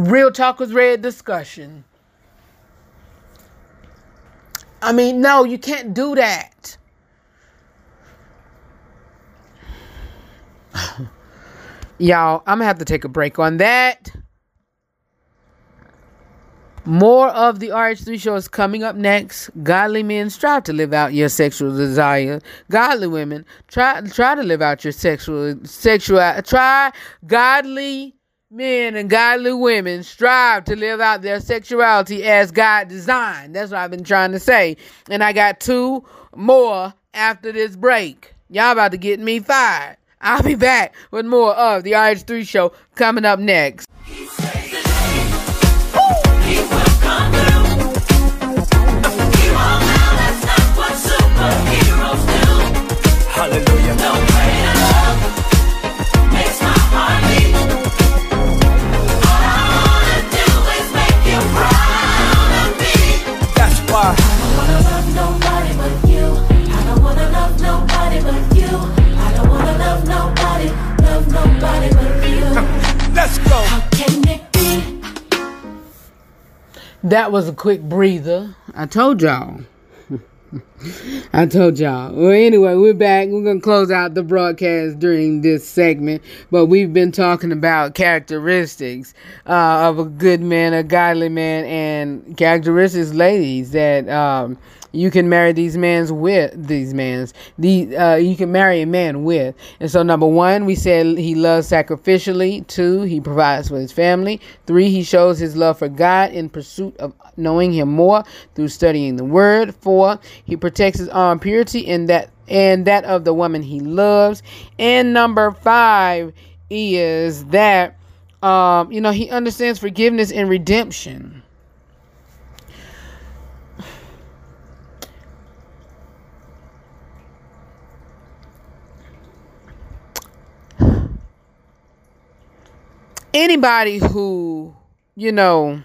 Real talk was red discussion. I mean, no, you can't do that. Y'all, I'm gonna have to take a break on that. More of the RH3 show is coming up next. Godly men strive to live out your sexual desire. Godly women try try to live out your sexual sexual try godly men and godly women strive to live out their sexuality as God designed. That's what I've been trying to say. And I got two more after this break. Y'all about to get me fired. I'll be back with more of the RH3 show coming up next. Hallelujah. That was a quick breather. I told y'all. I told y'all. Well, anyway, we're back. We're going to close out the broadcast during this segment, but we've been talking about characteristics uh, of a good man, a godly man, and characteristics, ladies, that um, you can marry these mans with these mans. The uh, you can marry a man with. And so number one, we said he loves sacrificially. Two, he provides for his family. Three, he shows his love for God in pursuit of knowing him more through studying the word. Four, he protects his own purity and that and that of the woman he loves. And number five is that um, you know, he understands forgiveness and redemption. Anybody who, you know,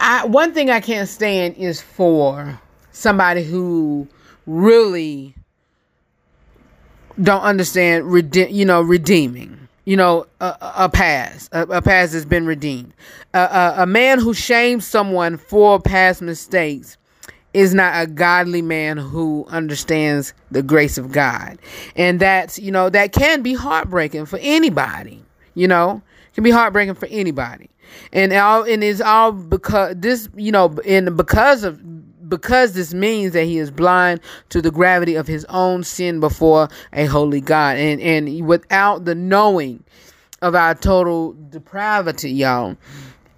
I one thing I can't stand is for somebody who really don't understand rede- you know redeeming you know a, a past a, a past has been redeemed. A, a, a man who shames someone for past mistakes is not a godly man who understands the grace of God. And that's, you know, that can be heartbreaking for anybody, you know, can be heartbreaking for anybody. And all, and it's all because this, you know, and because of, because this means that he is blind to the gravity of his own sin before a holy God. And, and without the knowing of our total depravity, y'all,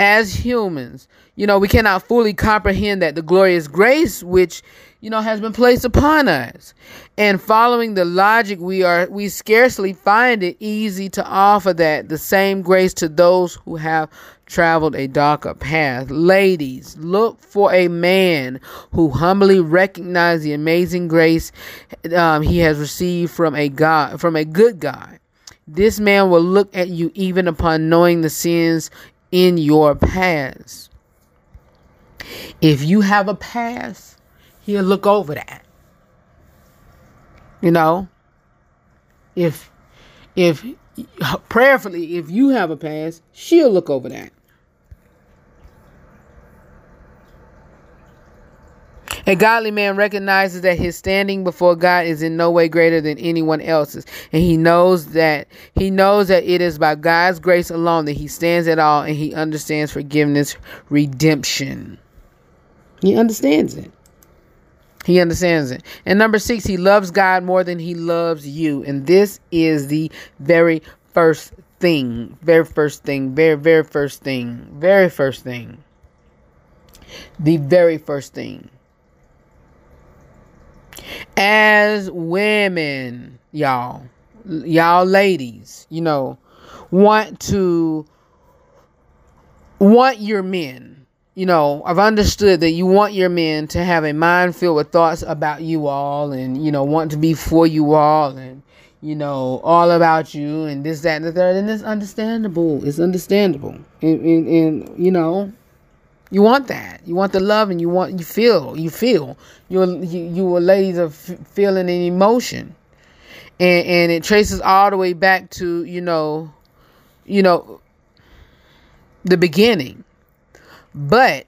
as humans, you know, we cannot fully comprehend that the glorious grace which, you know, has been placed upon us. And following the logic, we are we scarcely find it easy to offer that the same grace to those who have traveled a darker path. Ladies, look for a man who humbly recognizes the amazing grace um, he has received from a God, from a good God. This man will look at you even upon knowing the sins in your past. If you have a past, he'll look over that. You know, if if prayerfully, if you have a past, she'll look over that. A godly man recognizes that his standing before God is in no way greater than anyone else's, and he knows that he knows that it is by God's grace alone that he stands at all, and he understands forgiveness, redemption. He understands it. He understands it. And number six, he loves God more than he loves you. And this is the very first thing. Very first thing. Very, very first thing. Very first thing. The very first thing. As women, y'all, y'all ladies, you know, want to want your men you know, I've understood that you want your men to have a mind filled with thoughts about you all and, you know, want to be for you all and, you know, all about you and this, that, and the third. And it's understandable. It's understandable. And, and, and you know, you want that. You want the love and you want, you feel, you feel. You're, you, you are ladies of feeling and emotion. And, and it traces all the way back to, you know, you know, the beginning but,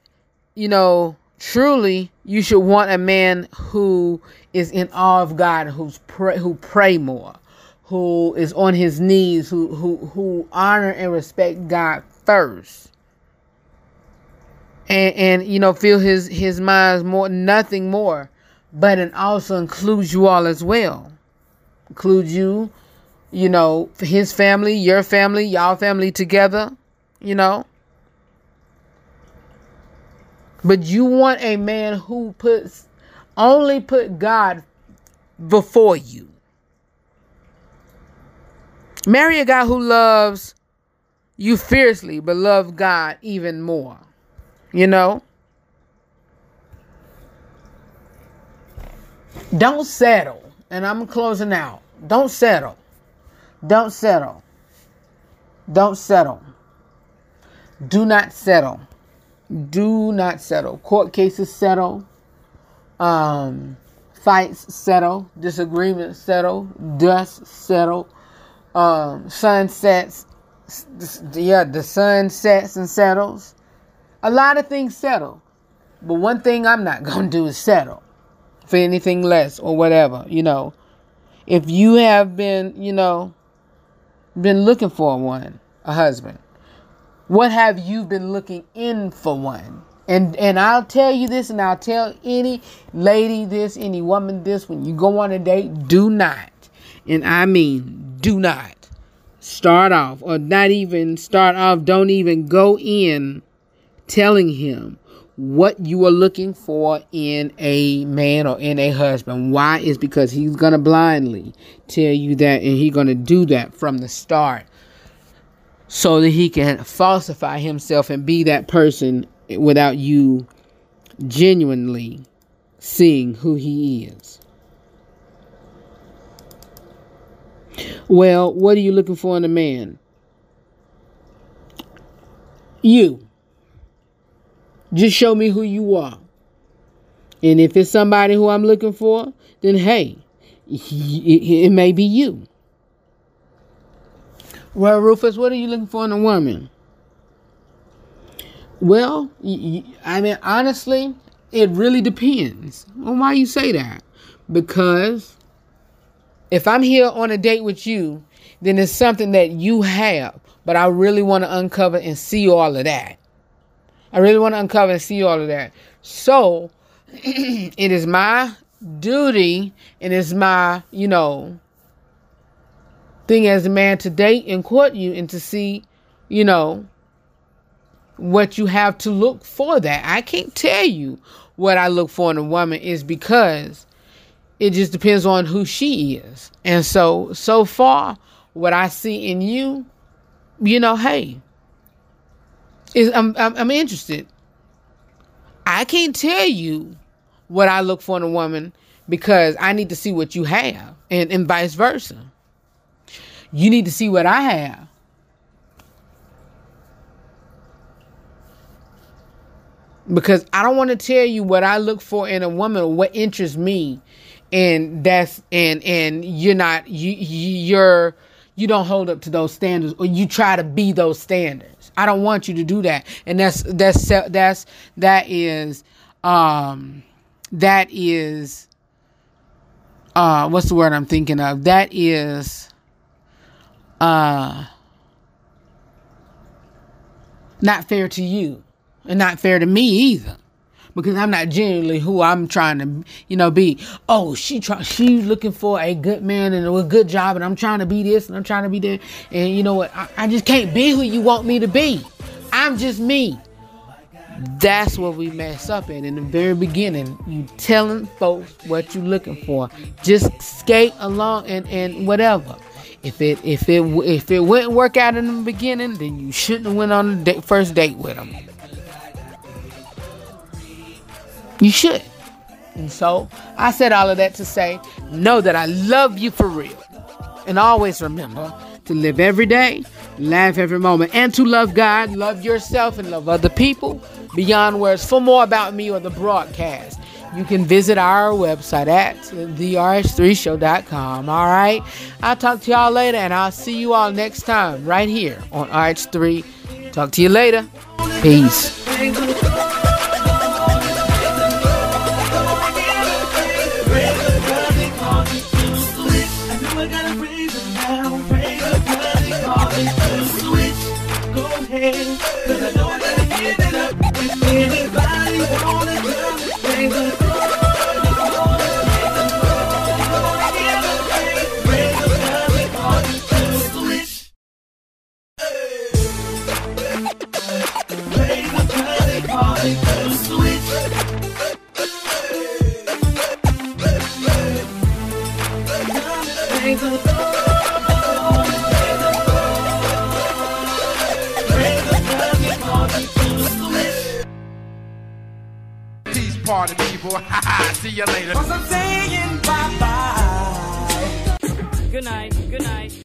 you know, truly you should want a man who is in awe of God, who's pray, who pray more, who is on his knees, who who who honor and respect God first. And and you know, feel his his mind's more nothing more, but it also includes you all as well. Includes you, you know, his family, your family, y'all family together, you know but you want a man who puts only put God before you. Marry a guy who loves you fiercely, but love God even more. You know? Don't settle. And I'm closing out. Don't settle. Don't settle. Don't settle. Do not settle do not settle. Court cases settle. Um, fights settle. Disagreements settle. Dust settle. um, sun sets, yeah, the sun sets and settles. A lot of things settle, but one thing I'm not gonna do is settle for anything less or whatever. You know, if you have been, you know, been looking for one, a husband, what have you been looking in for one? And and I'll tell you this, and I'll tell any lady this, any woman this. When you go on a date, do not, and I mean do not, start off or not even start off. Don't even go in telling him what you are looking for in a man or in a husband. Why is because he's gonna blindly tell you that, and he's gonna do that from the start so that he can falsify himself and be that person without you genuinely seeing who he is. Well, what are you looking for in a man? You. Just show me who you are. And if it's somebody who I'm looking for, then hey, it, may be you. Well, Rufus, what are you looking for in a woman? Well, I mean, honestly, it really depends on why you say that. Because if I'm here on a date with you, then it's something that you have, but I really want to uncover and see all of that. I really want to uncover and see all of that. So, it is my duty and it's my, you know, thing as a man to date and court you and to see, you know, what you have to look for that. I can't tell you what I look for in a woman is because it just depends on who she is. And so so far what I see in you, you know, hey, is I'm I'm, I'm interested. I can't tell you what I look for in a woman because I need to see what you have and, and vice versa. You need to see what I have. Because I don't want to tell you what I look for in a woman or what interests me and that's and and you're not you you're you don't hold up to those standards or you try to be those standards. I don't want you to do that. And that's that's that's that is um that is uh what's the word I'm thinking of? That is uh not fair to you and not fair to me either because I'm not genuinely who I'm trying to, you know, be. Oh, she try, she's looking for a good man and a good job, and I'm trying to be this and I'm trying to be that, and you know what? I, I just can't be who you want me to be. I'm just me. That's what we mess up at in the very beginning. You telling folks what you're looking for. Just skate along and and whatever. If it if it if it wouldn't work out in the beginning, then you shouldn't have went on the first date with them. You should. And so I said all of that to say, know that I love you for real. And always remember to live every day, laugh every moment, and to love God, love yourself, and love other people beyond words. For more about me or the broadcast, you can visit our website at therh3show.com. All right. I'll talk to y'all later, and I'll see you all next time right here on RH3. Talk to you later. Peace. Peace party people. See you later. I'm saying bye bye. Good night. Good night.